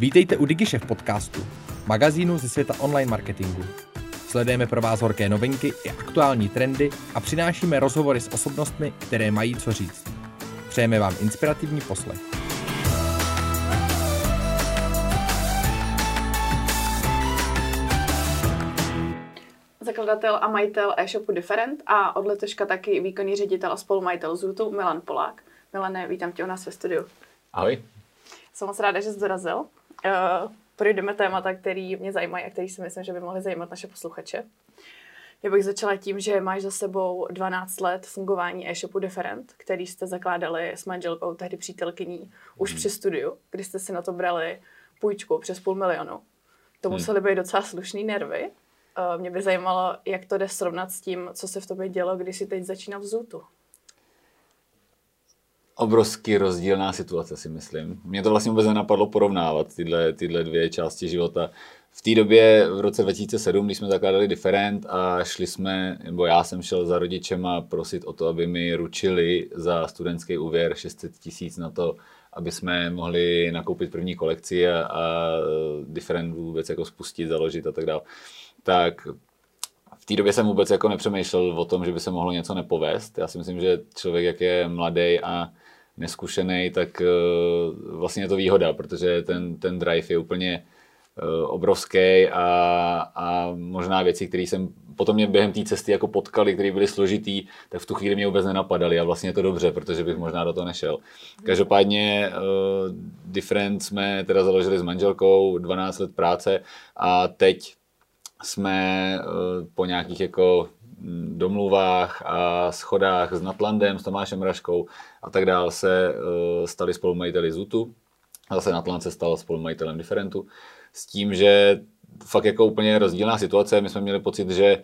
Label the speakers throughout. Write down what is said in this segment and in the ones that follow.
Speaker 1: Vítejte u DigiShef podcastu, magazínu ze světa online marketingu. Sledujeme pro vás horké novinky i aktuální trendy a přinášíme rozhovory s osobnostmi, které mají co říct. Přejeme vám inspirativní poslech.
Speaker 2: Zakladatel a majitel e-shopu Different a od letoška taky výkonný ředitel a spolumajitel Zutu Milan Polák. Milane, vítám tě u nás ve studiu.
Speaker 3: Ahoj.
Speaker 2: Jsem moc ráda, že jsi dorazil. Uh, projdeme témata, které mě zajímají a které si myslím, že by mohly zajímat naše posluchače. Já bych začala tím, že máš za sebou 12 let fungování e-shopu Different, který jste zakládali s manželkou, tehdy přítelkyní, už hmm. při studiu, kdy jste si na to brali půjčku přes půl milionu. To hmm. musely být docela slušný nervy. Uh, mě by zajímalo, jak to jde srovnat s tím, co se v tobě dělo, když jsi teď začínal v Zootu
Speaker 3: obrovský rozdílná situace, si myslím. Mě to vlastně vůbec nenapadlo porovnávat tyhle, tyhle dvě části života. V té době, v roce 2007, když jsme zakládali Different a šli jsme, nebo já jsem šel za rodičema prosit o to, aby mi ručili za studentský úvěr 600 tisíc na to, aby jsme mohli nakoupit první kolekci a, a Different vůbec jako spustit, založit a tak dále. Tak v té době jsem vůbec jako nepřemýšlel o tom, že by se mohlo něco nepovést. Já si myslím, že člověk, jak je mladý a neskušený, tak uh, vlastně je to výhoda, protože ten, ten drive je úplně uh, obrovský a, a možná věci, které jsem potom mě během té cesty jako potkali, které byly složitý, tak v tu chvíli mě vůbec nenapadaly a vlastně je to dobře, protože bych možná do toho nešel. Každopádně uh, Different jsme teda založili s manželkou, 12 let práce a teď jsme uh, po nějakých jako domluvách a schodách s Natlandem, s Tomášem Raškou a tak dále se uh, stali spolumajiteli Zutu. Zase Natland se stal spolumajitelem Differentu. S tím, že fakt jako úplně rozdílná situace. My jsme měli pocit, že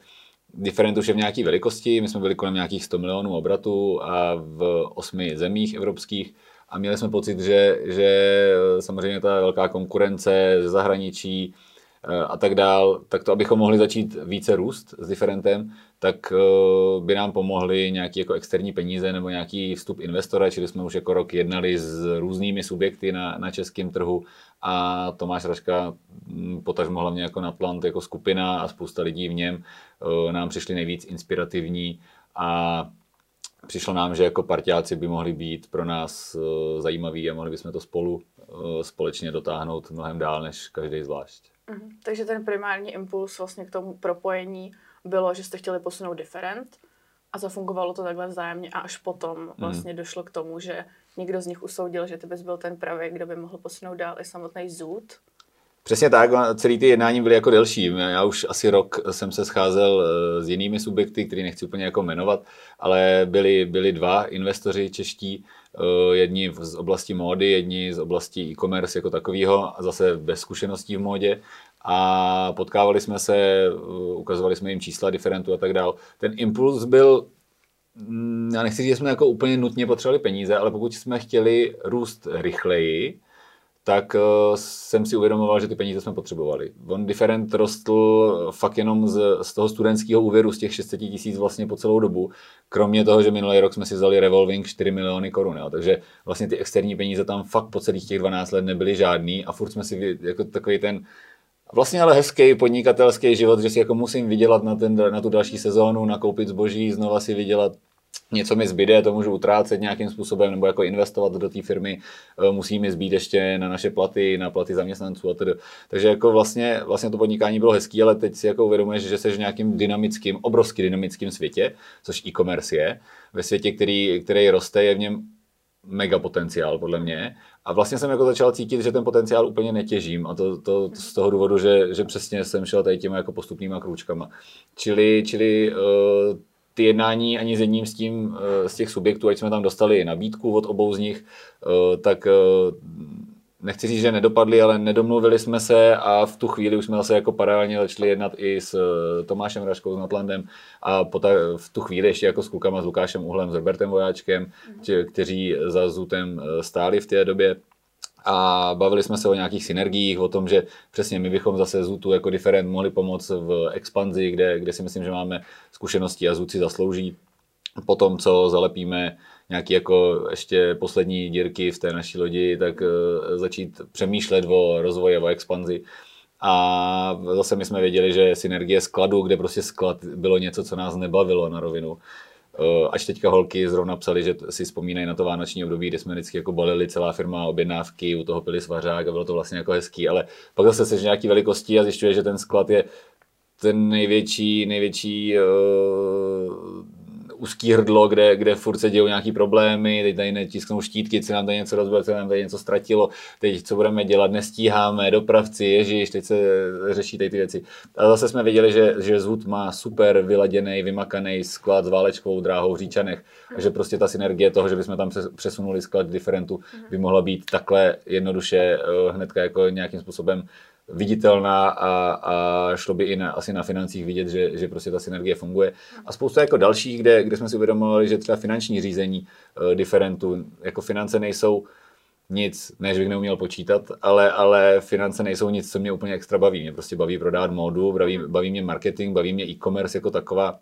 Speaker 3: Different už je v nějaké velikosti, my jsme byli kolem nějakých 100 milionů obratů a v osmi zemích evropských a měli jsme pocit, že, že samozřejmě ta velká konkurence ze zahraničí eh, a tak dál, tak to, abychom mohli začít více růst s Differentem, tak eh, by nám pomohly nějaké jako externí peníze nebo nějaký vstup investora, čili jsme už jako rok jednali s různými subjekty na, na českém trhu a Tomáš Raška, hm, potažmo hlavně jako Natlant, jako skupina a spousta lidí v něm eh, nám přišli nejvíc inspirativní a přišlo nám, že jako partiáci by mohli být pro nás eh, zajímaví a mohli bychom to spolu společně dotáhnout mnohem dál než každý zvlášť.
Speaker 2: Mhm. Takže ten primární impuls vlastně k tomu propojení bylo, že jste chtěli posunout different a zafungovalo to takhle vzájemně a až potom mhm. vlastně mm. došlo k tomu, že někdo z nich usoudil, že ty bys byl ten pravý, kdo by mohl posunout dál i samotný zůd.
Speaker 3: Přesně tak, celý ty jednání byly jako delší. Já už asi rok jsem se scházel eh, s jinými subjekty, který nechci úplně jako jmenovat, ale byli, byli dva investoři čeští, eh, jedni z oblasti módy, jedni z oblasti e-commerce jako takového, a zase bez zkušeností v módě a potkávali jsme se, uh, ukazovali jsme jim čísla diferentů a tak dále. Ten impuls byl, mm, já nechci říct, že jsme jako úplně nutně potřebovali peníze, ale pokud jsme chtěli růst rychleji, tak uh, jsem si uvědomoval, že ty peníze jsme potřebovali. On Different rostl fakt jenom z, z toho studentského úvěru, z těch 600 tisíc vlastně po celou dobu. Kromě toho, že minulý rok jsme si vzali revolving 4 miliony korun. Jo. Takže vlastně ty externí peníze tam fakt po celých těch 12 let nebyly žádný a furt jsme si jako takový ten Vlastně ale hezký podnikatelský život, že si jako musím vydělat na, ten, na tu další sezónu, nakoupit zboží, znova si vydělat něco mi zbyde, to můžu utrácet nějakým způsobem nebo jako investovat do té firmy, eh, musí mi zbýt ještě na naše platy, na platy zaměstnanců a tedy. Takže jako vlastně, vlastně to podnikání bylo hezký, ale teď si jako uvědomuješ, že jsi v nějakým dynamickým, obrovský dynamickým světě, což e-commerce je, ve světě, který, který roste, je v něm mega potenciál podle mě. A vlastně jsem jako začal cítit, že ten potenciál úplně netěžím a to, to, to z toho důvodu, že, že přesně jsem šel tady těma jako postupnýma krůčkama. Čili, čili uh, ty jednání ani s jedním z, tím, uh, z těch subjektů, ať jsme tam dostali nabídku od obou z nich, uh, tak nechci říct, že nedopadli, ale nedomluvili jsme se a v tu chvíli už jsme zase jako paralelně začali jednat i s eh, Tomášem Raškou, s Natlandem a pota, v tu chvíli ještě jako s klukama, s Lukášem Uhlem, s Robertem Vojáčkem, tě, kteří za Zutem eh, stáli v té době. A bavili jsme se o nějakých synergiích, o tom, že přesně my bychom zase Zutu jako diferent mohli pomoct v expanzi, kde, kde si myslím, že máme zkušenosti a Zut si zaslouží po tom, co zalepíme nějaký jako ještě poslední dírky v té naší lodi, tak uh, začít přemýšlet o rozvoji, o expanzi. A zase my jsme věděli, že synergie skladu, kde prostě sklad bylo něco, co nás nebavilo na rovinu. Eh, až teďka holky zrovna psali, že si vzpomínají na to vánoční období, kdy jsme vždycky jako balili celá firma objednávky, u toho pili svařák a bylo to vlastně jako hezký, ale pak zase seš nějaký velikosti a zjišťuje, že ten sklad je ten největší, největší uh, úzký hrdlo, kde, kde furt se dějou nějaký problémy, teď tady netisknou štítky, co nám tady něco rozbil, co nám tady něco ztratilo, teď co budeme dělat, nestíháme, dopravci, ježíš, teď se řeší tady ty věci. A zase jsme věděli, že, že Zvut má super vyladěný, vymakaný sklad s válečkovou dráhou v Říčanech a že prostě ta synergie toho, že bychom tam přesunuli sklad differentu, by mohla být takhle jednoduše eh, hnedka jako nějakým způsobem viditelná a, a šlo by i na, asi na financích vidět, že, že prostě ta synergie funguje. A spousta jako dalších, kde, kde jsme si uvědomovali, že třeba finanční řízení uh, diferentu, jako finance nejsou nic, ne, že bych neuměl počítat, ale, ale finance nejsou nic, co mě úplně extra baví. Mě prostě baví prodávat módu, baví, baví mě marketing, baví mě e-commerce jako taková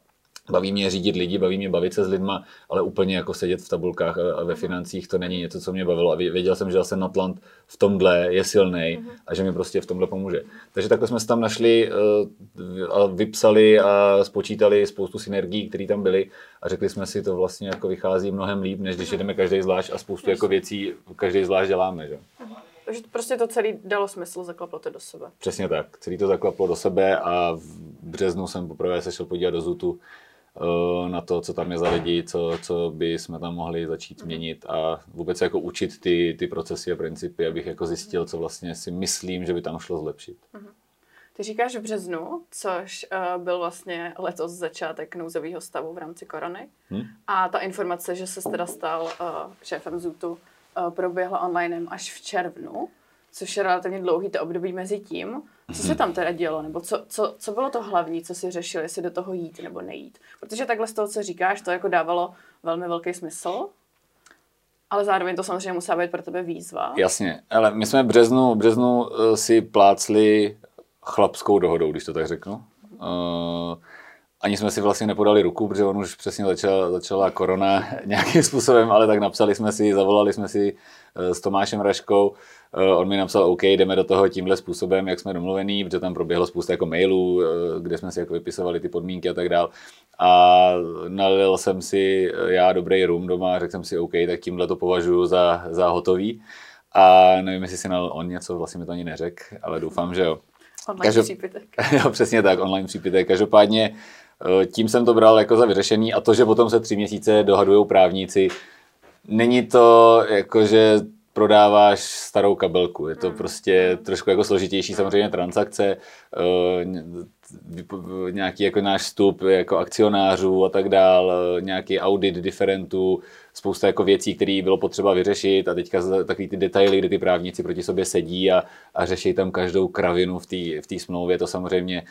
Speaker 3: Baví mě řídit lidi, baví mě bavit se s lidma, ale úplně jako sedět v tabulkách a ve financích, to není něco, co mě bavilo. A věděl jsem, že zase Natlant v tomhle je silný a že mi prostě v tomhle pomůže. Takže takhle jsme se tam našli eh, a vypsali a spočítali spoustu synergií, které tam byly a řekli jsme si, to vlastně jako vychází mnohem líp, než když jedeme každý zvlášť a spoustu jako věcí každý zvlášť děláme. Že?
Speaker 2: Takže prostě to celé dalo smysl, zaklaplo to do sebe.
Speaker 3: Přesně tak, celý to zaklaplo do sebe a v březnu jsem poprvé se šel podívat do Zutu na to, co tam je za lidi, co, co by jsme tam mohli začít měnit a vůbec jako učit ty, ty procesy a principy, abych jako zjistil, co vlastně si myslím, že by tam šlo zlepšit.
Speaker 2: Mhm. Ty říkáš v březnu, což uh, byl vlastně letos začátek nouzového stavu v rámci korony. Hmm? A ta informace, že se teda stal uh, šéfem ZUTu, proběhla online až v červnu, což je relativně dlouhý to období mezi tím. Co se tam teda dělo, nebo co, co, co bylo to hlavní, co si řešil, jestli do toho jít nebo nejít? Protože takhle z toho, co říkáš, to jako dávalo velmi velký smysl, ale zároveň to samozřejmě musela být pro tebe výzva.
Speaker 3: Jasně, ale my jsme v březnu, v březnu uh, si plácli chlapskou dohodou, když to tak řeknu. Uh, ani jsme si vlastně nepodali ruku, protože on už přesně začala, začala korona nějakým způsobem, ale tak napsali jsme si, zavolali jsme si s Tomášem Raškou, Eh, on mi napsal, OK, jdeme do toho tímhle způsobem, jak jsme domluvení, protože tam proběhlo spousta jako mailů, eh, kde jsme si jako vypisovali ty podmínky a tak dál. A nalil jsem si eh, já dobrý rum doma, řekl jsem si, OK, tak tímhle to považuji za, za hotový. A nevím, jestli si nalil on něco, vlastně mi to ani neřekl, ale doufám, že jo.
Speaker 2: Online Každop... přípitek.
Speaker 3: jo, přesně tak, online přípitek. Každopádně tím jsem to bral jako za vyřešený a to, že potom se tři měsíce dohadují právníci, není to jako, že prodáváš starou kabelku. Je to hmm. prostě trošku jako složitější samozřejmě transakce, eh, nějaký jako náš vstup jako akcionářů a tak dál, eh, nějaký audit diferentů, spousta jako věcí, které bylo potřeba vyřešit a teďka takový ty detaily, kde ty právníci proti sobě sedí a, a řeší tam každou kravinu v té v smlouvě, to samozřejmě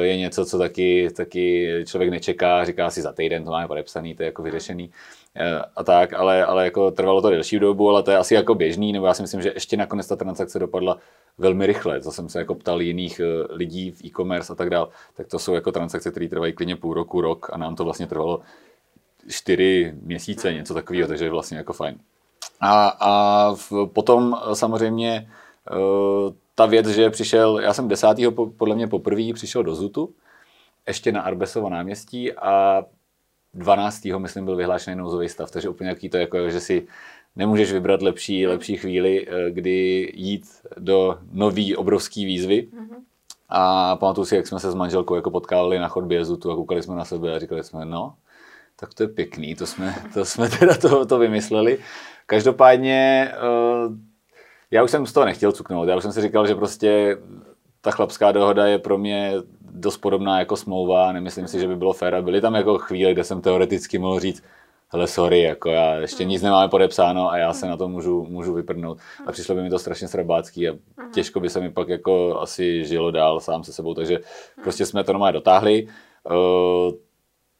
Speaker 3: je něco, co taky, taky člověk nečeká, říká si za týden to máme podepsaný, to je jako vyřešený. Eh, a tak, ale, ale jako trvalo to delší dobu, ale to je asi jako běžný, nebo já si myslím, že ještě nakonec ta transakce dopadla velmi rychle. To jsem se jako ptal jiných eh, lidí v e-commerce a tak dál, tak to jsou jako transakce, které trvají klidně půl roku, rok a nám to vlastně trvalo čtyři měsíce, něco takového, takže je vlastně jako fajn. A, a v, potom samozřejmě ta věc, že přišel, já jsem desátýho podle mě poprvé přišel do Zutu, ještě na Arbesovo náměstí a 12. myslím byl vyhlášený nouzový stav, takže úplně jaký to jako, že si nemůžeš vybrat lepší, lepší chvíli, eh, kdy jít do nový obrovský výzvy. Mm-hmm. A pamatuju si, jak jsme se s manželkou jako potkávali na chodbě Zutu a koukali jsme na sebe a říkali jsme, no, tak to je pěkný, to jsme, to jsme teda to, to vymysleli. Každopádně uh, já už jsem z toho nechtěl cuknout, já už jsem si říkal, že prostě ta chlapská dohoda je pro mě dost podobná jako smlouva, nemyslím si, že by bylo fér. Byly tam jako chvíle, kde jsem teoreticky mohl říct, hele sorry, jako já ještě nic nemáme podepsáno a já se na to můžu, můžu vyprdnout. A přišlo by mi to strašně srabácký a těžko by se mi pak jako asi žilo dál sám se sebou, takže prostě jsme to normálně dotáhli. Eh,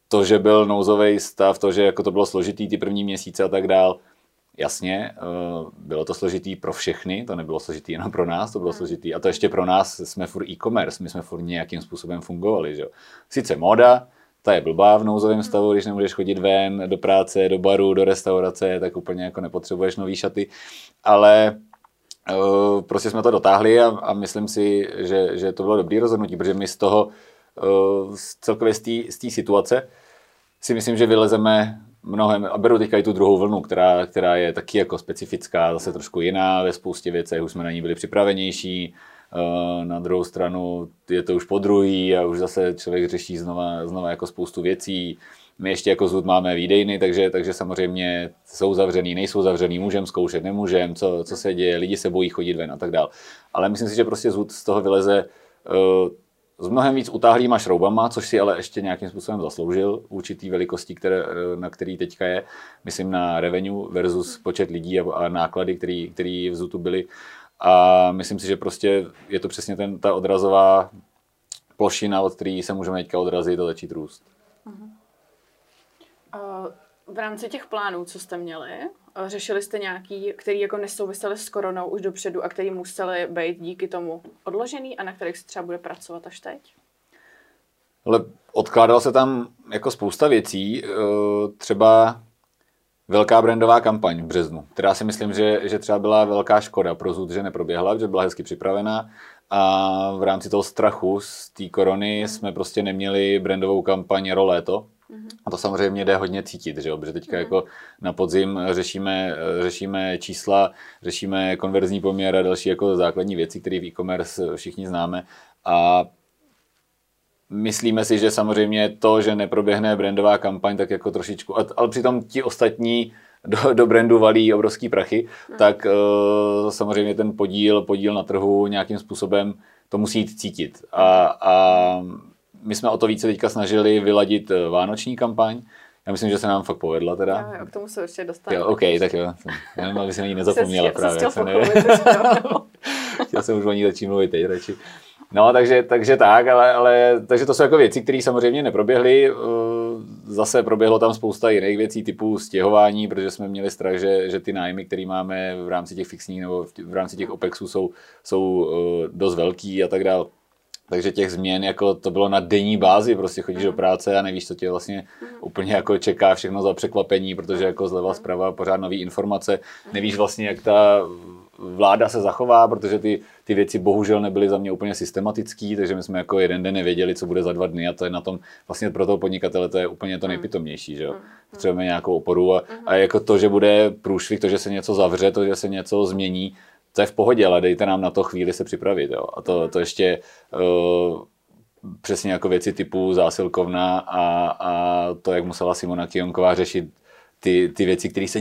Speaker 3: to, že byl nouzový stav, to, že jako to bylo složitý ty první měsíce a tak dál, Jasně, eh, bylo to složitý pro všechny, to nebylo složitý jenom pro nás, to bylo hmm. složitý. A to ještě pro nás jsme furt e-commerce, my jsme furt nějakým způsobem fungovali. Že? Sice moda, ta je blbá v nouzovém stavu, když nemůžeš chodit ven do práce, do baru, do restaurace, tak úplně jako nepotřebuješ nový šaty, ale uh, prostě jsme to dotáhli a, a myslím si, že, že to bylo dobrý rozhodnutí, protože my z toho uh, celkově z té situace si myslím, že vylezeme mnohem, a beru teďka i tu druhou vlnu, která, která je taky jako specifická, zase trošku jiná ve spoustě věcech, už jsme na ní byli připravenější, eh, na druhou stranu je to už po druhý a už zase člověk řeší znova, znova jako spoustu věcí. My ještě jako zud máme výdejny, takže, takže samozřejmě jsou zavřený, nejsou zavřený, můžeme zkoušet, nemůžeme, co, co se děje, lidi se bojí chodit ven a tak dále. Ale myslím si, že prostě zud z toho vyleze uh, s mnohem víc utáhlýma šroubama, což si ale ještě nějakým způsobem zasloužil určitý velikosti, které, na který teďka je, myslím na revenue versus počet lidí a, a náklady, který, který v ZUTu byly. A myslím si, že prostě je to přesně ten, ta odrazová plošina, od které se můžeme teďka odrazit a začít růst. Uh-huh.
Speaker 2: Uh, v rámci těch plánů, co jste měli, řešili jste nějaký, který jako nesouvisely s koronou už dopředu a který museli být díky tomu odložený a na kterých se třeba bude pracovat až teď?
Speaker 3: Ale odkládalo se tam jako spousta věcí, eh, třeba velká brandová kampaň v březnu, která si myslím, že, že třeba byla velká škoda pro Zud, že neproběhla, že byla hezky připravená a v rámci toho strachu z té korony jsme prostě neměli brandovou kampaň Roléto, a to samozřejmě jde hodně cítit, že jo? protože teďka jako na podzim řešíme, řešíme čísla, řešíme konverzní poměr a další jako základní věci, které v e-commerce všichni známe. A myslíme si, že samozřejmě to, že neproběhne brandová kampaň, tak jako trošičku, ale přitom ti ostatní do, do brandu valí obrovský prachy, mm. tak uh, samozřejmě ten podíl, podíl na trhu nějakým způsobem to musí jít cítit. A, a my jsme o to více teďka snažili vyladit eh, vánoční kampaň. Já myslím, že se nám fakt povedla teda.
Speaker 2: Jo, jo, k tomu se určitě dostaneme.
Speaker 3: Jo, OK, tak jo. Jenom aby se na ní nezapomněla právě.
Speaker 2: Chtěl,
Speaker 3: se
Speaker 2: ne...
Speaker 3: chtěl jsem už o ní začít mluvit teď radši. No, takže, takže tak, ale, ale takže to jsou jako věci, které samozřejmě neproběhly. Eh, zase proběhlo tam spousta jiných věcí typu stěhování, protože jsme měli strach, že, že ty nájmy, které máme v rámci těch fixních nebo v rámci těch OPEXů jsou, jsou eh, dost velký a tak dále. Takže těch změn, jako to bylo na denní bázi, prostě chodíš do práce a nevíš, co tě vlastně úplně jako čeká všechno za překvapení, protože jako zleva zprava pořád nové informace, nevíš vlastně, jak ta vláda se zachová, protože ty, ty věci bohužel nebyly za mě úplně systematický, takže my jsme jako jeden den nevěděli, co bude za dva dny a to je na tom vlastně pro toho podnikatele to je úplně to nejpitomnější, že jo. Potřebujeme nějakou oporu a, a jako to, že bude průšvih, to, že se něco zavře, to, že se něco změní, to je v pohodě, ale dejte nám na to chvíli se připravit. Jo. A to, to ještě uh, přesně jako věci typu zásilkovna a, a to, jak musela Simona Kionková řešit ty, ty věci, které se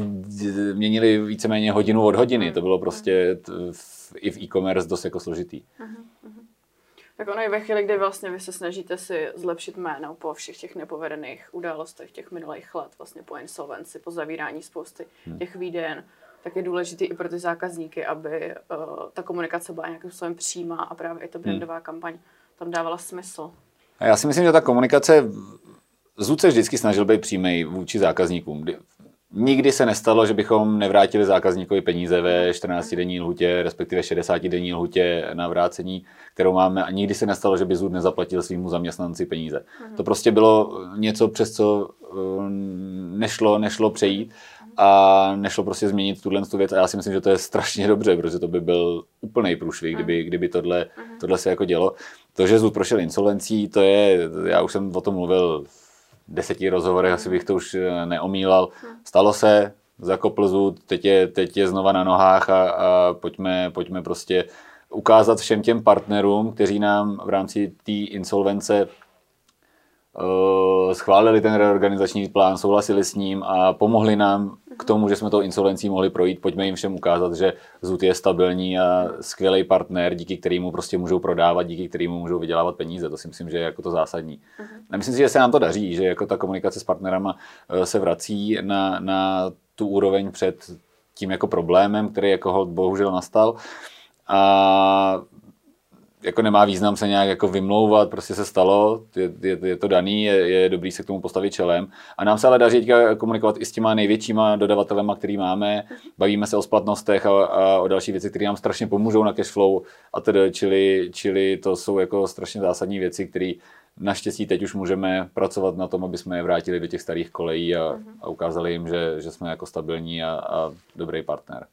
Speaker 3: měnily víceméně hodinu od hodiny. To bylo prostě v, i v e-commerce dost jako složitý.
Speaker 2: Tak ono je ve chvíli, kdy vlastně vy se snažíte si zlepšit jméno po všech těch nepovedených událostech těch minulých let, vlastně po insolvenci, po zavírání spousty hmm. těch výden, tak je důležité i pro ty zákazníky, aby uh, ta komunikace byla nějakým způsobem přímá a právě i ta hmm. brandová hmm. kampaň tam dávala smysl.
Speaker 3: A já si myslím, že ta komunikace Zud se vždycky snažil být přímý vůči zákazníkům. Nikdy se nestalo, že bychom nevrátili zákazníkovi peníze ve 14-denní lhutě, respektive 60-denní lhutě na vrácení, kterou máme a nikdy se nestalo, že by Zud nezaplatil svýmu zaměstnanci peníze. Hmm. To prostě bylo něco, přes co eh, nešlo, nešlo přejít a nešlo prostě změnit tuhle tu věc a já si myslím, že to je strašně dobře, protože to by byl úplný průšvih, kdyby, kdyby tohle, tohle se jako dělo. To, že Zud prošel insolvencí, to je, já už jsem o tom mluvil v deseti rozhovorech, asi bych to už eh, neomílal. Stalo se, zakopl Zud, teď je, teď je znova na nohách a, a pojďme, pojďme prostě ukázat všem těm partnerům, kteří nám v rámci té insolvence schválili ten reorganizační plán, souhlasili s ním a pomohli nám k tomu, že jsme to insolvencí mohli projít. Pojďme jim všem ukázat, že ZUT je stabilní a skvělý partner, díky kterému prostě můžou prodávat, díky kterému můžou vydělávat peníze. To si myslím, že je jako to zásadní. Uh-huh. A myslím si, že se nám to daří, že jako ta komunikace s partnerama eh, se vrací na, na tu úroveň před tím jako problémem, který jako bohužel nastal. A jako nemá význam se nějak jako vymlouvat, prostě se stalo, je, je, je to daný, je, je dobrý se k tomu postavit čelem. A nám se ale daří teďka komunikovat i s těma největšíma dodavatelema, který máme. Bavíme se o splatnostech a, a o další věci, které nám strašně pomůžou na cashflow a tedy, čili, čili to jsou jako strašně zásadní věci, které Naštěstí teď už můžeme pracovat na tom, aby jsme je vrátili do těch starých kolejí a, a ukázali jim, že, že jsme jako stabilní a, a dobrý partner.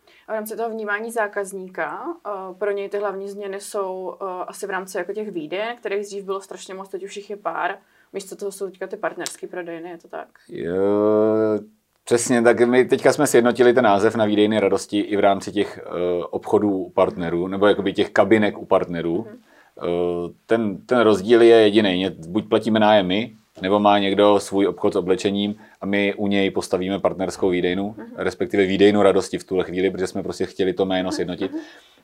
Speaker 2: A v rámci toho vnímání zákazníka, uh, pro něj ty hlavní změny jsou uh, asi v rámci jako těch výdejen, kterých dřív bylo strašně moc, teď už jich je pár. Místo toho jsou teďka ty partnerské prodejny, je to tak?
Speaker 3: Jo, Přesně, tak my teďka jsme sjednotili ten název na výdejny radosti i v rámci těch uh, obchodů u partnerů, nebo jakoby těch kabinek u partnerů. Uh, ten, ten rozdíl je jediný. Buď platíme nájem my, nebo má někdo svůj obchod s oblečením a my u něj postavíme partnerskou výdejnu, respektive výdejnu radosti v tuhle chvíli, protože jsme prostě chtěli to jméno sjednotit.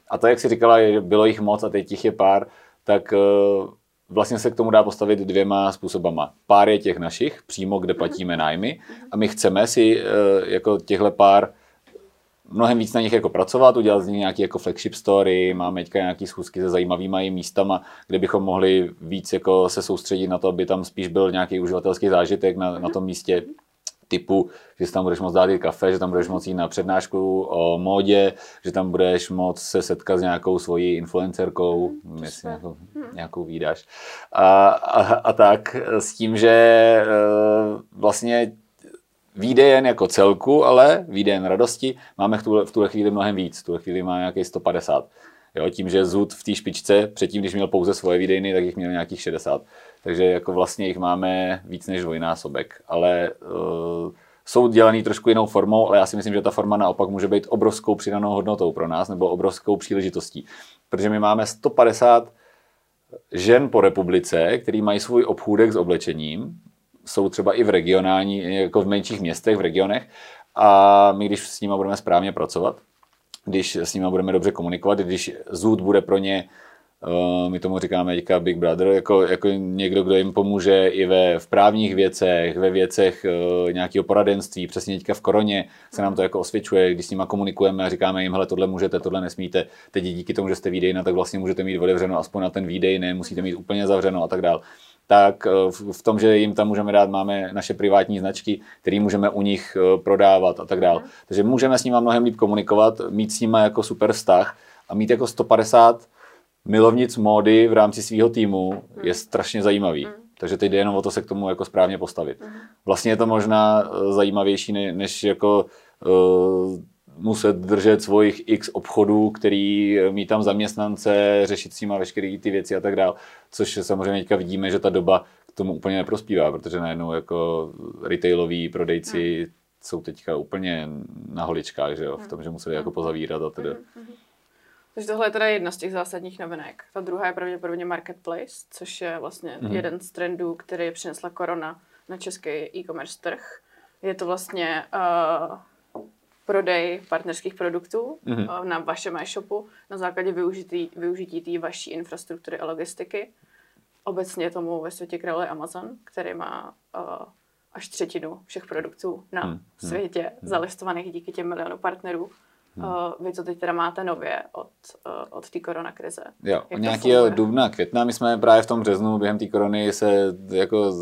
Speaker 3: A to, jak si říkala, bylo jich moc a teď jich je pár, tak uh, vlastně se k tomu dá postavit dvěma způsobama. Pár je těch našich, přímo kde platíme nájmy a my chceme si eh, jako těchto pár mnohem víc na nich jako pracovat, udělat z nich nějaký jako flagship story, máme teďka nějaký schůzky se zajímavými místama, kde bychom mohli víc jako se soustředit na to, aby tam spíš byl nějaký uživatelský zážitek na, na tom místě typu, že tam budeš moct dát i kafe, že tam budeš moct jít na přednášku o módě, že tam budeš moct se setkat s nějakou svojí influencerkou, mm, myslím, jako, nějakou výdáš. A, a, a tak s tím, že e, vlastně výdejen jako celku, ale výdejen radosti máme v tuhle, v tuhle chvíli mnohem víc. V tuhle chvíli má nějaký 150. Jo, tím, že Zud v té špičce, předtím, když měl pouze svoje výdejny, tak jich měl nějakých 60. Takže jako vlastně jich máme víc než dvojnásobek. Ale uh, jsou dělaný trošku jinou formou, ale já si myslím, že ta forma naopak může být obrovskou přidanou hodnotou pro nás nebo obrovskou příležitostí. Protože my máme 150 žen po republice, který mají svůj obchůdek s oblečením, jsou třeba i v regionální, jako v menších městech, v regionech, a my, když s nimi budeme správně pracovat, když s nimi budeme dobře komunikovat, když zůd bude pro ně Uh, my tomu říkáme teďka Big Brother, jako, jako někdo, kdo jim pomůže i ve, v právních věcech, ve věcech uh, nějakého poradenství. Přesně teďka v koroně se nám to jako osvědčuje, když s nimi komunikujeme a říkáme jim, hele, tohle můžete, tohle nesmíte. Teď díky tomu, že jste výdejna, tak vlastně můžete mít otevřeno aspoň na ten výdej, ne, musíte mít úplně zavřeno a tak dále tak v tom, že jim tam můžeme dát, máme naše privátní značky, které můžeme u nich prodávat a tak dále. Mm. Takže můžeme s nimi mnohem líp komunikovat, mít s nimi jako super vztah a mít jako 150 milovnic módy v rámci svého týmu mm. je strašně zajímavý. Mm. Takže teď jde jenom o to se k tomu jako správně postavit. Vlastně je to možná eh, zajímavější, než jako muset držet svojich x obchodů, který eh, mít tam zaměstnance, řešit s nimi veškeré ty věci a tak dále. Což samozřejmě teďka vidíme, že ta doba k tomu úplně neprospívá, protože najednou jako retailoví prodejci mm. jsou teďka úplně na holičkách, že jo, v tom, že museli jako pozavírat a tedy. Mm.
Speaker 2: Takže tohle je teda jedna z těch zásadních novinek. Ta druhá je pravděpodobně Marketplace, což je vlastně mm-hmm. jeden z trendů, který přinesla korona na český e-commerce trh. Je to vlastně uh, prodej partnerských produktů mm-hmm. na vašem e-shopu na základě využití, využití té vaší infrastruktury a logistiky. Obecně tomu ve světě králuje Amazon, který má uh, až třetinu všech produktů na mm-hmm. světě mm-hmm. zalistovaných díky těm milionům partnerů. Hmm. Uh, vy to teď teda máte nově od, uh, od té koronakrize.
Speaker 3: Jo, Jak nějakého dubna, května. My jsme právě v tom březnu během té korony se jako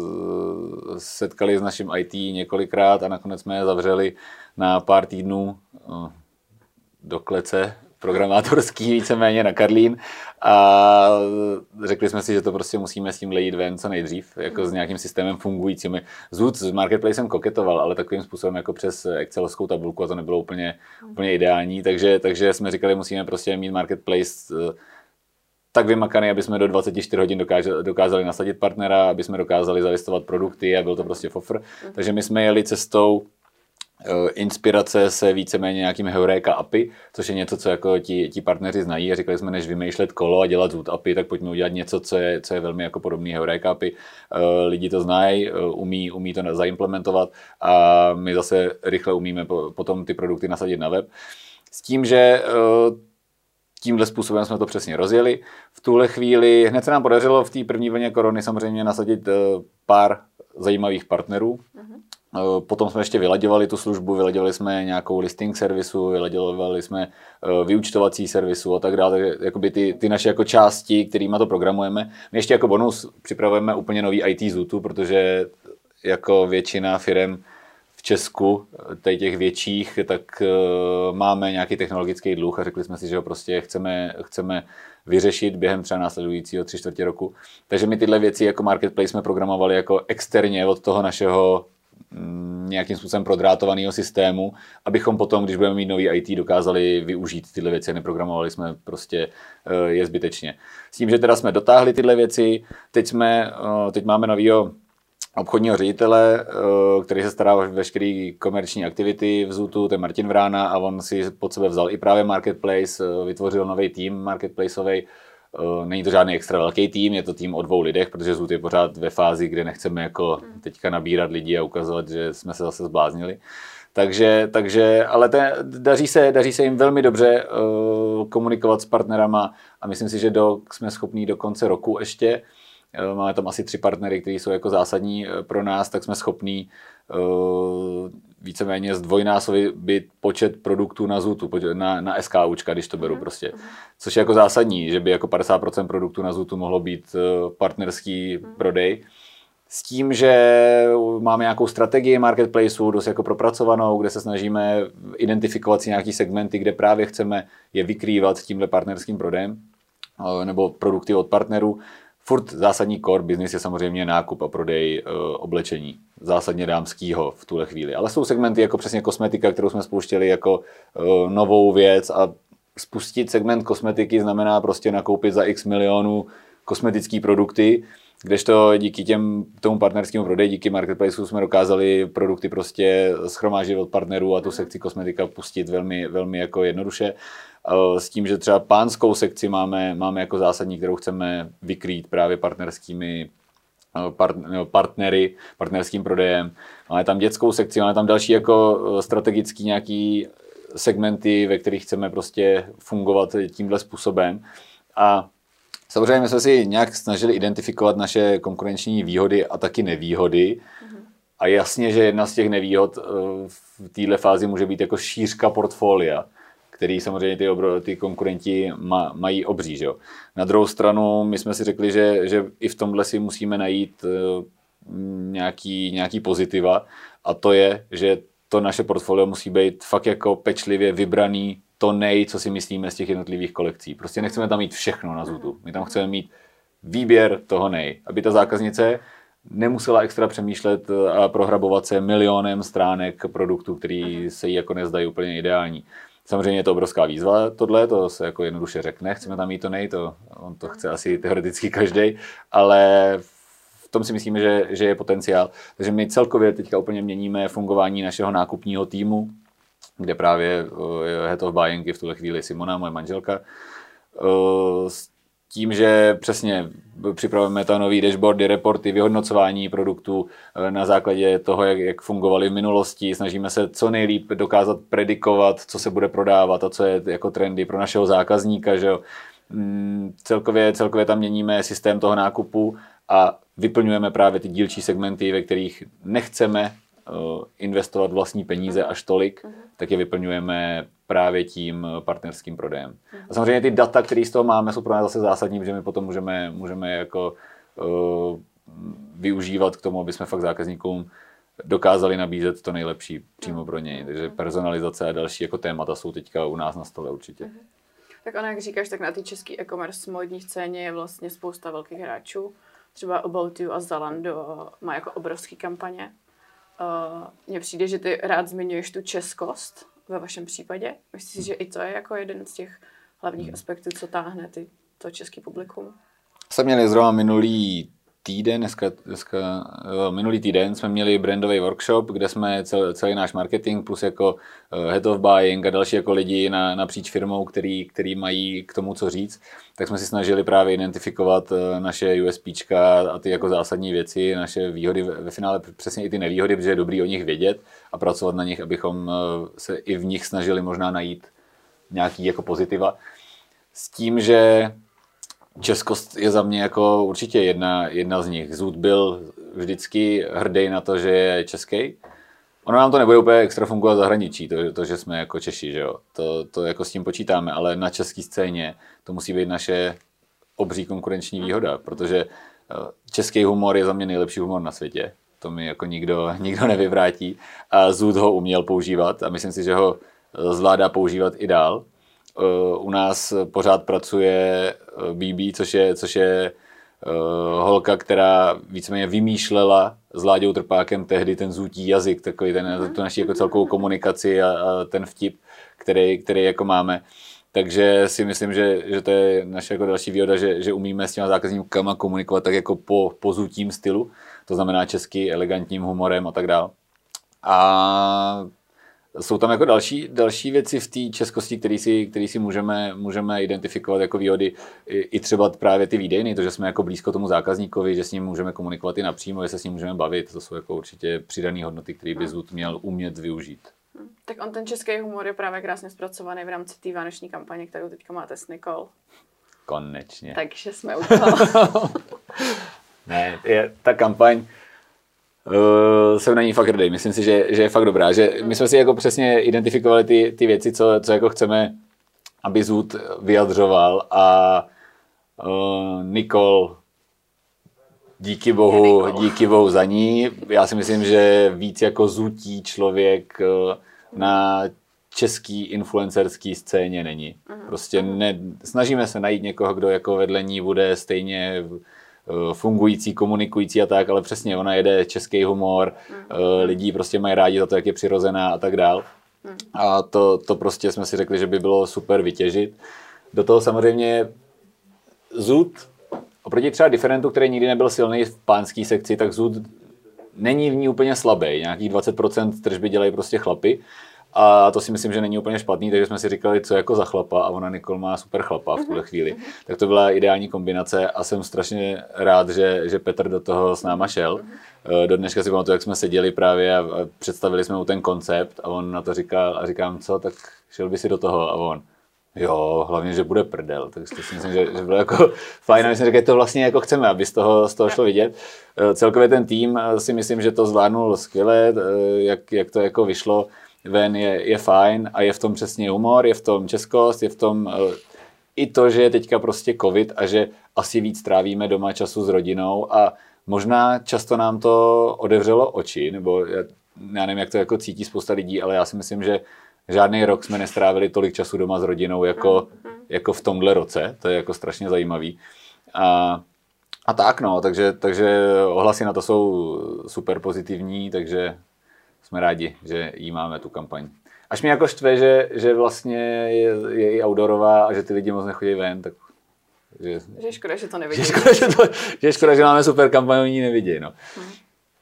Speaker 3: setkali s naším IT několikrát a nakonec jsme je zavřeli na pár týdnů uh, do klece programátorský víceméně na Karlín a řekli jsme si, že to prostě musíme s tím lejít ven co nejdřív, jako s nějakým systémem fungujícím. Zud s Marketplacem koketoval, ale takovým způsobem jako přes Excelovskou tabulku a to nebylo úplně, úplně ideální, takže, takže jsme říkali, musíme prostě mít Marketplace eh, tak vymakaný, aby jsme do 24 hodin dokázali, dokázali nasadit partnera, aby jsme dokázali zalistovat produkty a byl to prostě fofr. Takže my jsme jeli cestou inspirace se víceméně nějakým Heureka API, což je něco, co jako ti, ti partneři znají a říkali jsme, než vymýšlet kolo a dělat Zoot API, tak pojďme udělat něco, co je, co je velmi jako podobný Heureka API. Uh, lidi to znají, uh, umí, umí to zaimplementovat a my zase rychle umíme po, potom ty produkty nasadit na web. S tím, že tímhle způsobem jsme to přesně rozjeli. V tuhle chvíli hned se nám podařilo v té první vlně korony samozřejmě nasadit pár zajímavých partnerů. Uh-huh. Eh, potom jsme ještě vyladěvali tu službu, vyladěvali jsme nějakou listing servisu, vyladěvali jsme eh, vyučtovací servisu a tak dále. Jakoby ty, ty naše jako části, kterými to programujeme. My ještě jako bonus připravujeme úplně nový IT Zutu, protože jako většina firm Česku, tady těch větších, tak máme nějaký technologický dluh a řekli jsme si, že ho prostě chceme, chceme vyřešit během třeba následujícího tři čtvrtě roku. Takže my tyhle věci jako marketplace jsme programovali jako externě od toho našeho nějakým způsobem prodrátovaného systému, abychom potom, když budeme mít nový IT, dokázali využít tyhle věci. Neprogramovali jsme prostě uh, je zbytečně. S tím, že teda jsme dotáhli tyhle věci, teď, jsme, uh, teď máme novýho obchodního ředitele, eh, který se stará o veškeré komerční aktivity v Zutu, to je Martin Vrána a on si pod sebe vzal i právě Marketplace, eh, vytvořil nový tým marketplaceový. Eh, není to žádný extra velký tým, je to tým o dvou lidech, protože Zut je pořád ve fázi, kde nechceme jako teďka nabírat lidi a ukazovat, že jsme se zase zbláznili. Takže, takže ale te, daří, se, daří se jim velmi dobře uh, komunikovat s partnerama a myslím si, že do, jsme schopní do konce roku ještě Eh, máme tam asi tři partnery, kteří jsou jako zásadní pro nás, tak jsme schopní uh, víceméně zdvojnásobit počet produktů na Zutu, na, na SKUčka, když to beru mhm. prostě. Což je jako zásadní, že by jako 50% produktů na Zutu mohlo být partnerský mhm. prodej. S tím, že máme nějakou strategii marketplaceu, dost jako propracovanou, kde se snažíme identifikovat si nějaký segmenty, kde právě chceme je vykrývat tímhle partnerským prodejem nebo produkty od partnerů Furt zásadní core business je samozřejmě nákup a prodej uh, oblečení, zásadně dámského v tuhle chvíli. Ale jsou segmenty jako přesně kosmetika, kterou jsme spouštěli jako uh, novou věc a spustit segment kosmetiky znamená prostě nakoupit za x milionů kosmetické produkty, kdežto díky těm, tomu partnerskému prodeji, díky marketplaceu jsme dokázali produkty prostě schromáždit od partnerů a tu sekci kosmetika pustit velmi, velmi jako jednoduše. Eh, s tím, že třeba pánskou sekci máme, máme jako zásadní, kterou chceme vykrýt právě partnerskými eh, part, partnery, partnerským prodejem. Máme tam dětskou sekci, máme tam další jako eh, strategický nějaký segmenty, ve kterých chceme prostě fungovat tímhle způsobem. A samozřejmě jsme si nějak snažili identifikovat naše konkurenční výhody a taky nevýhody. Mm-hmm. A jasně, že jedna z těch nevýhod v této fázi může být jako šířka portfolia který samozřejmě ty, obro, ty konkurenti ma, mají obří. Že? Na druhou stranu, my jsme si řekli, že, že i v tomhle si musíme najít uh, nějaký, nějaký pozitiva a to je, že to naše portfolio musí být fakt jako pečlivě vybraný to nej, co si myslíme z těch jednotlivých kolekcí. Prostě nechceme tam mít všechno na zutu. My tam chceme mít výběr toho nej, aby ta zákaznice nemusela extra přemýšlet a prohrabovat se milionem stránek produktů, který se jí jako nezdají úplně ideální. Samozřejmě je to obrovská výzva tohle, to se jako jednoduše řekne, chceme tam mít to nej, to, on to chce asi teoreticky každý, ale v tom si myslíme, že, že je potenciál. Takže my celkově teďka úplně měníme fungování našeho nákupního týmu, kde právě je head of buying v tuhle chvíli Simona, moje manželka, s tím, že přesně připravujeme ta nový dashboardy, reporty, vyhodnocování produktů eh, na základě toho, jak, jak fungovaly v minulosti. Snažíme se co nejlíp dokázat predikovat, co se bude prodávat a co je jako trendy pro našeho zákazníka. Že jo. Mm, celkově, celkově tam měníme systém toho nákupu a vyplňujeme právě ty dílčí segmenty, ve kterých nechceme eh, investovat vlastní peníze až tolik, uh-huh. tak je vyplňujeme právě tím partnerským prodejem. A samozřejmě ty data, které z toho máme, jsou pro nás zase zásadní, protože my potom můžeme, můžeme jako uh, využívat k tomu, aby jsme fakt zákazníkům dokázali nabízet to nejlepší přímo pro něj. Takže personalizace a další jako témata jsou teďka u nás na stole určitě. Mhm.
Speaker 2: Tak ono, jak říkáš, tak na té české e-commerce módní scéně je vlastně spousta velkých hráčů. Třeba About You a Zalando má jako obrovský kampaně. Uh, mně přijde, že ty rád zmiňuješ tu českost, ve vašem případě? Myslíš si, že i to je jako jeden z těch hlavních aspektů, co táhne ty, to český publikum?
Speaker 3: Jsme měli zrovna minulý týden, dneska, dneska, minulý týden jsme měli brandový workshop, kde jsme celý, celý náš marketing plus jako eh, head of buying a další jako lidi na, napříč firmou, který, který mají k tomu co říct, tak jsme si snažili právě identifikovat eh, naše USPčka a ty jako zásadní věci, naše výhody, ve finále přesně i ty nevýhody, protože je dobrý o nich vědět a pracovat na nich, abychom eh, se i v nich snažili možná najít nějaký jako pozitiva. S tím, že Českost je za mě jako určitě jedna, jedna z nich. Zud byl vždycky hrdý na to, že je český. Ono nám to nebude úplně extra fungovat zahraničí, to, to, že jsme jako Češi, že jo. To, to jako s tím počítáme, ale na české scéně to musí být naše obří konkurenční výhoda, protože eh, český humor je za mě nejlepší humor na světě. to mi jako nikdo, nikdo nevyvrátí. A Zoot ho uměl používat a myslím si, že ho zvládá používat i dál. U nás pořád pracuje BB, což je, což je holka, která víceméně vymýšlela s Láďou Trpákem tehdy ten zůtí jazyk, takový ten, tu naši jako celkovou komunikaci a, a ten vtip, který, který jako máme. Takže si myslím, že, že to je naše jako další výhoda, že, že umíme s těma zákazníkama komunikovat tak jako po, po zutím stylu, to znamená česky, elegantním humorem a tak dále. A jsou tam jako další, další věci v té českosti, které si, který si můžeme, můžeme identifikovat jako výhody. I, I třeba právě ty výdejny, to, že jsme jako blízko tomu zákazníkovi, že s ním můžeme komunikovat i napřímo, že se s ním můžeme bavit. To jsou jako určitě přidané hodnoty, které by Zut měl umět využít.
Speaker 2: Tak on ten český humor je právě krásně zpracovaný v rámci té vánoční kampaně, kterou teďka máte s Nikol.
Speaker 3: Konečně.
Speaker 2: Takže jsme u toho.
Speaker 3: ne, je, ta kampaň, Uh, jsem na ní fakt hrdý. Myslím si, že, že je fakt dobrá. Že my jsme si jako přesně identifikovali ty, ty věci, co, co jako chceme, aby Zud vyjadřoval a uh, Nikol díky bohu, díky bohu za ní. Já si myslím, že víc jako zutí člověk uh, na český influencerský scéně není. Prostě ne, snažíme se najít někoho, kdo jako vedle ní bude stejně Eh, fungující, komunikující a tak, ale přesně ona jede český humor, mm. lidi prostě mají rádi za to, jak je přirozená a tak dál. Mm. A to, to prostě jsme si řekli, že by bylo super vytěžit. Do toho samozřejmě Zud, oproti třeba Differentu, který nikdy nebyl silný v pánské sekci, tak Zud není v ní úplně slabý. Nějakých 20% tržby dělají prostě chlapy. A to si myslím, že není úplně špatný, takže jsme si říkali, co jako za chlapa a ona Nikol má super chlapa v tuhle mhm. chvíli. Tak to byla ideální kombinace a jsem strašně rád, že, že Petr do toho s náma šel. Mhm. Eh, do dneška si pamatuju, jak jsme seděli právě a představili jsme mu ten koncept a on na to říkal a říkám, co, tak šel by si do toho a on, Jo, hlavně, že bude prdel, tak si myslím, že, že bylo jako fajn myslím, že to vlastně jako chceme, aby z toho, z toho šlo vidět. Eh, celkově ten tým eh, si myslím, že to zvládnul skvěle, jak, jak to jako vyšlo ven je, je fajn a je v tom přesně humor, je v tom českost, je v tom uh, i to, že je teďka prostě covid a že asi víc trávíme doma času s rodinou a možná často nám to odevřelo oči, nebo já, já nevím, jak to jako cítí spousta lidí, ale já si myslím, že žádný rok jsme nestrávili tolik času doma s rodinou jako, jako v tomhle roce, to je jako strašně zajímavý. A, a tak no, takže, takže ohlasy na to jsou super pozitivní, takže jsme rádi, že jí máme tu kampaň. Až mě jako štve, že, že vlastně je, je i outdoorová a že ty lidi moc nechodí ven, tak
Speaker 2: že, že je škoda, že to nevidí.
Speaker 3: Že škoda, že, to, že, škoda, že máme super kampaň, oni nevidí, no. Hmm.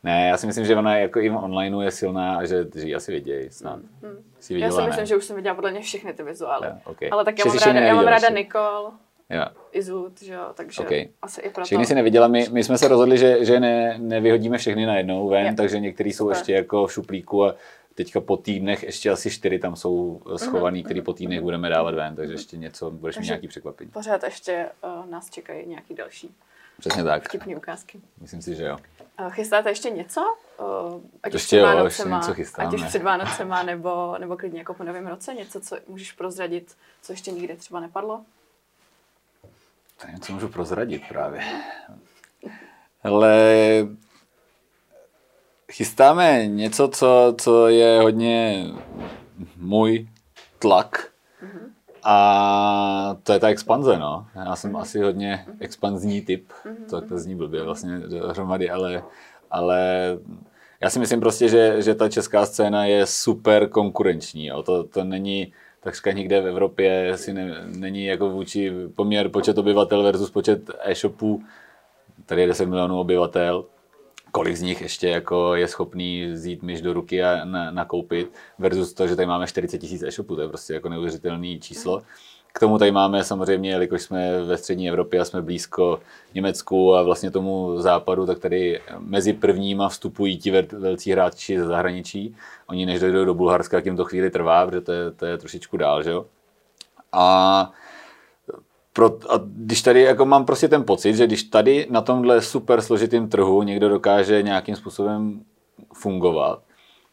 Speaker 3: Ne, já si myslím, že ona jako i v onlineu je silná a že, že ji asi vidějí snad. Hmm.
Speaker 2: Si viděla, já si myslím, ne? že už jsem viděla podle mě všechny ty vizuály. Yeah, okay. Ale tak já mám, ráda, já mám ráda Nikol.
Speaker 3: Jo.
Speaker 2: Izut, že jo, takže okay. asi i proto.
Speaker 3: Všechny si neviděla, my, my jsme se rozhodli, že, že ne, nevyhodíme všechny na jednou ven, je. takže některý jsou Super. ještě jako v šuplíku a teďka po týdnech ještě asi čtyři tam jsou schovaný, mm-hmm. který po týdnech budeme dávat ven, takže ještě něco, budeš mít nějaký překvapení.
Speaker 2: Pořád ještě uh, nás čekají nějaký další
Speaker 3: Přesně tak.
Speaker 2: Vtipný ukázky.
Speaker 3: Myslím si, že jo.
Speaker 2: Uh, chystáte ještě něco? Uh,
Speaker 3: ať ještě už jo, ještě něco chystáme.
Speaker 2: Ať už před Vánocema, nebo, nebo klidně jako po novém roce, něco, co můžeš prozradit, co ještě nikdy třeba nepadlo?
Speaker 3: To něco můžu prozradit právě. Ale chystáme něco, co, co je hodně můj tlak. Mm-hmm. A to je ta expanze, no. Já jsem mm-hmm. asi hodně expanzní typ. Mm-hmm. To, to zní blbě vlastně dohromady, ale, ale já si myslím prostě, že, že ta česká scéna je super konkurenční. Jo. To, to není takřka nikde v Evropě si ne, není jako vůči poměr počet obyvatel versus počet e-shopů. Tady je 10 milionů obyvatel. Kolik z nich ještě jako je schopný vzít myš do ruky a na, nakoupit versus to, že tady máme 40 tisíc e-shopů. To je prostě jako neuvěřitelné číslo. K tomu tady máme samozřejmě, jelikož jsme ve střední Evropě a jsme blízko Německu a vlastně tomu západu, tak tady mezi prvníma vstupují ti velcí hráči ze zahraničí. Oni než dojdou do Bulharska, jak jim to chvíli trvá, protože to je, to je trošičku dál, že jo. A pro, a když tady jako mám prostě ten pocit, že když tady na tomhle super složitém trhu někdo dokáže nějakým způsobem fungovat,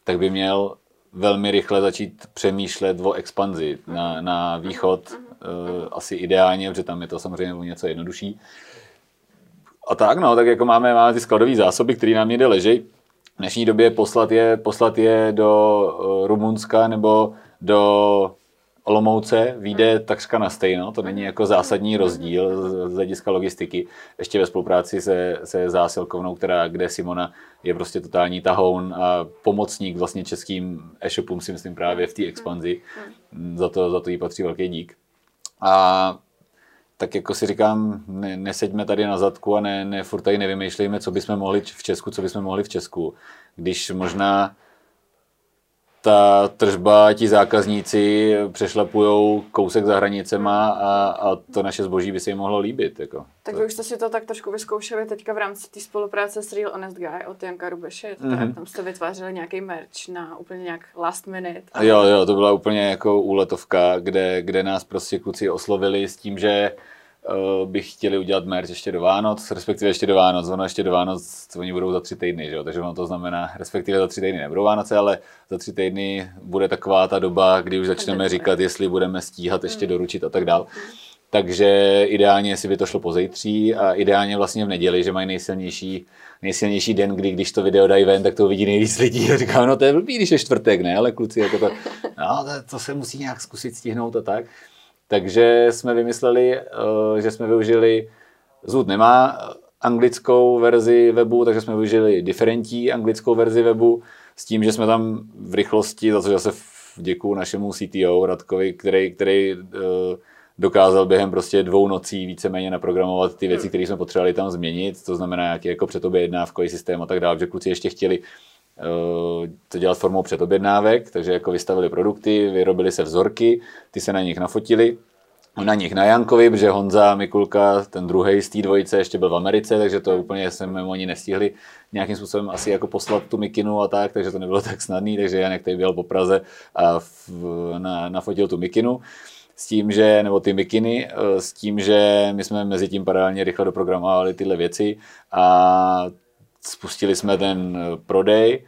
Speaker 3: tak by měl velmi rychle začít přemýšlet o expanzi na, na východ, uh, asi ideálně, protože tam je to samozřejmě o něco jednodušší. A tak no, tak jako máme, máme ty skladové zásoby, které nám někde leží, dnešní době poslat je, poslat je do uh, Rumunska nebo do Olomouce vyjde takřka na stejno, to není jako zásadní rozdíl z hlediska logistiky. Ještě ve spolupráci se, se zásilkovnou, která, kde Simona je prostě totální tahoun a pomocník vlastně českým e-shopům si myslím právě v té expanzi. Za to, za to jí patří velký dík. A tak jako si říkám, ne, neseďme tady na zadku a ne, ne furt tady nevymýšlejme, co bychom mohli v Česku, co bychom mohli v Česku. Když možná ta tržba, ti zákazníci přešlapují kousek za hranicema a, a to naše zboží by se jim mohlo líbit. Jako.
Speaker 2: Tak vy už jste si to tak trošku vyzkoušeli teďka v rámci té spolupráce s Real Honest Guy od Janka Rubeše. Mm-hmm. Tam jste vytvářeli nějaký merch na úplně nějak last minute.
Speaker 3: Jo, jo, to byla úplně jako úletovka, kde, kde nás prostě kluci oslovili s tím, že uh, bych chtěli udělat merch ještě do Vánoc, respektive ještě do Vánoc, ono ještě do Vánoc, oni budou za tři týdny, že jo? takže ono to znamená, respektive za tři týdny nebudou Vánoce, ale za tři týdny bude taková ta doba, kdy už začneme říkat, jestli budeme stíhat ještě hmm. doručit a tak dál. Takže ideálně, jestli by to šlo po zejtří a ideálně vlastně v neděli, že mají nejsilnější, nejsilnější den, kdy když to video dají ven, tak to uvidí nejvíc lidí a říkám, no to je blbý, když je čtvrtek, ne, ale kluci jako to, no to, to se musí nějak zkusit stihnout a tak. Takže jsme vymysleli, eh, že jsme využili, Zud nemá anglickou verzi webu, takže jsme využili diferentní anglickou verzi webu s tím, že jsme tam v rychlosti, za to zase děkuji našemu CTO Radkovi, který, který eh, dokázal během prostě dvou nocí víceméně naprogramovat ty věci, které jsme potřebovali tam změnit, to znamená nějaký jako předobjednávkový systém a tak dále, že kluci ještě chtěli Eh, to dělat formou předobjednávek, takže jako vystavili produkty, vyrobili se vzorky, ty se na nich nafotili, na nich na Jankovi, protože Honza Mikulka, ten druhý z té dvojice, ještě byl v Americe, takže to úplně jsme oni nestihli nějakým způsobem asi jako poslat tu mikinu a tak, takže to nebylo tak snadný, takže Janek tady byl po Praze a v, na, nafotil tu mikinu. S tím, že, nebo ty mikiny, eh, s tím, že my jsme mezi tím paralelně rychle doprogramovali tyhle věci a spustili jsme ten eh, prodej,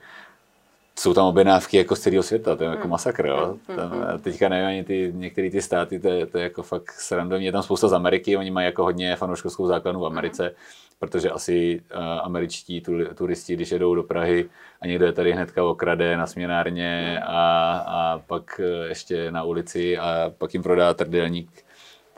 Speaker 3: jsou tam objednávky jako z celého světa, to je jako hmm. masakr, jo. Hmm, tam, hmm, teďka nevím ani ty, některé ty státy, to je, to je jako fakt srandovní. Je tam spousta z Ameriky, oni mají jako hodně fanouškovskou základnu v Americe, protože asi uh, američtí turisti, když jedou do Prahy a někdo je tady hnedka okrade na směnárně a, a pak eh, ještě na ulici a pak jim prodá trdelník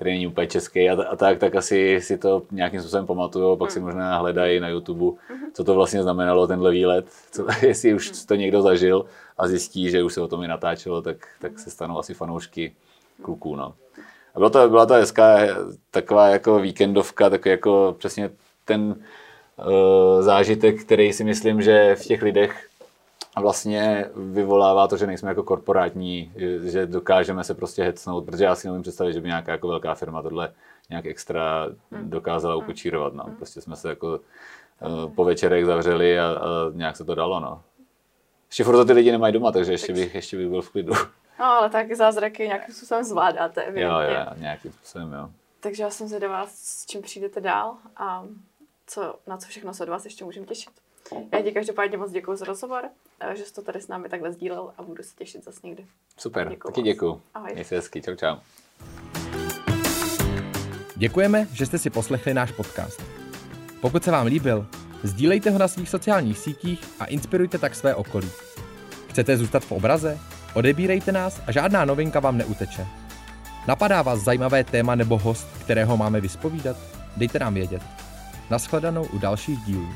Speaker 3: který není úplně český a, a tak, tak asi si to nějakým způsobem pamatuju, pak si hmm. možná hledají na YouTube, hmm. co to vlastně znamenalo tenhle výlet, co, jestli už hmm. to někdo zažil a zjistí, že už se o tom i natáčelo, tak, tak se stanou asi fanoušky kluků. No. A byla to, byla to hezká taková jako víkendovka, tak jako přesně ten uh, zážitek, který si myslím, že v těch lidech vlastně vyvolává to, že nejsme jako korporátní, že dokážeme se prostě hecnout, protože já si nevím představit, že by nějaká jako velká firma tohle nějak extra hmm. dokázala hmm. ukočírovat. No. Hmm. Prostě jsme se jako uh, po večerech zavřeli a, a nějak se to dalo. No. Ještě furt to ty lidi nemají doma, takže ještě bych, ještě bych byl v klidu.
Speaker 2: No, ale tak zázraky nějakým způsobem zvládáte.
Speaker 3: Jo, jo, nějakým způsobem, jo.
Speaker 2: Takže já jsem zvědavá, s čím přijdete dál a co, na co všechno se od vás ještě můžeme těšit. Já ti každopádně moc děkuji za rozhovor, eh, že jsi to tady s námi takhle sdílel a budu se těšit zase někdy.
Speaker 3: Super, děkuju taky děkuji. Ahoj. Měj se hezky, čau čau.
Speaker 1: Děkujeme, že jste si poslechli náš podcast. Pokud se vám líbil, sdílejte ho na svých sociálních sítích a inspirujte tak své okolí. Chcete zůstat v obraze? Odebírejte nás a žádná novinka vám neuteče. Napadá vás zajímavé téma nebo host, kterého máme vyspovídat? Dejte nám vědět. Naschledanou u dalších dílů.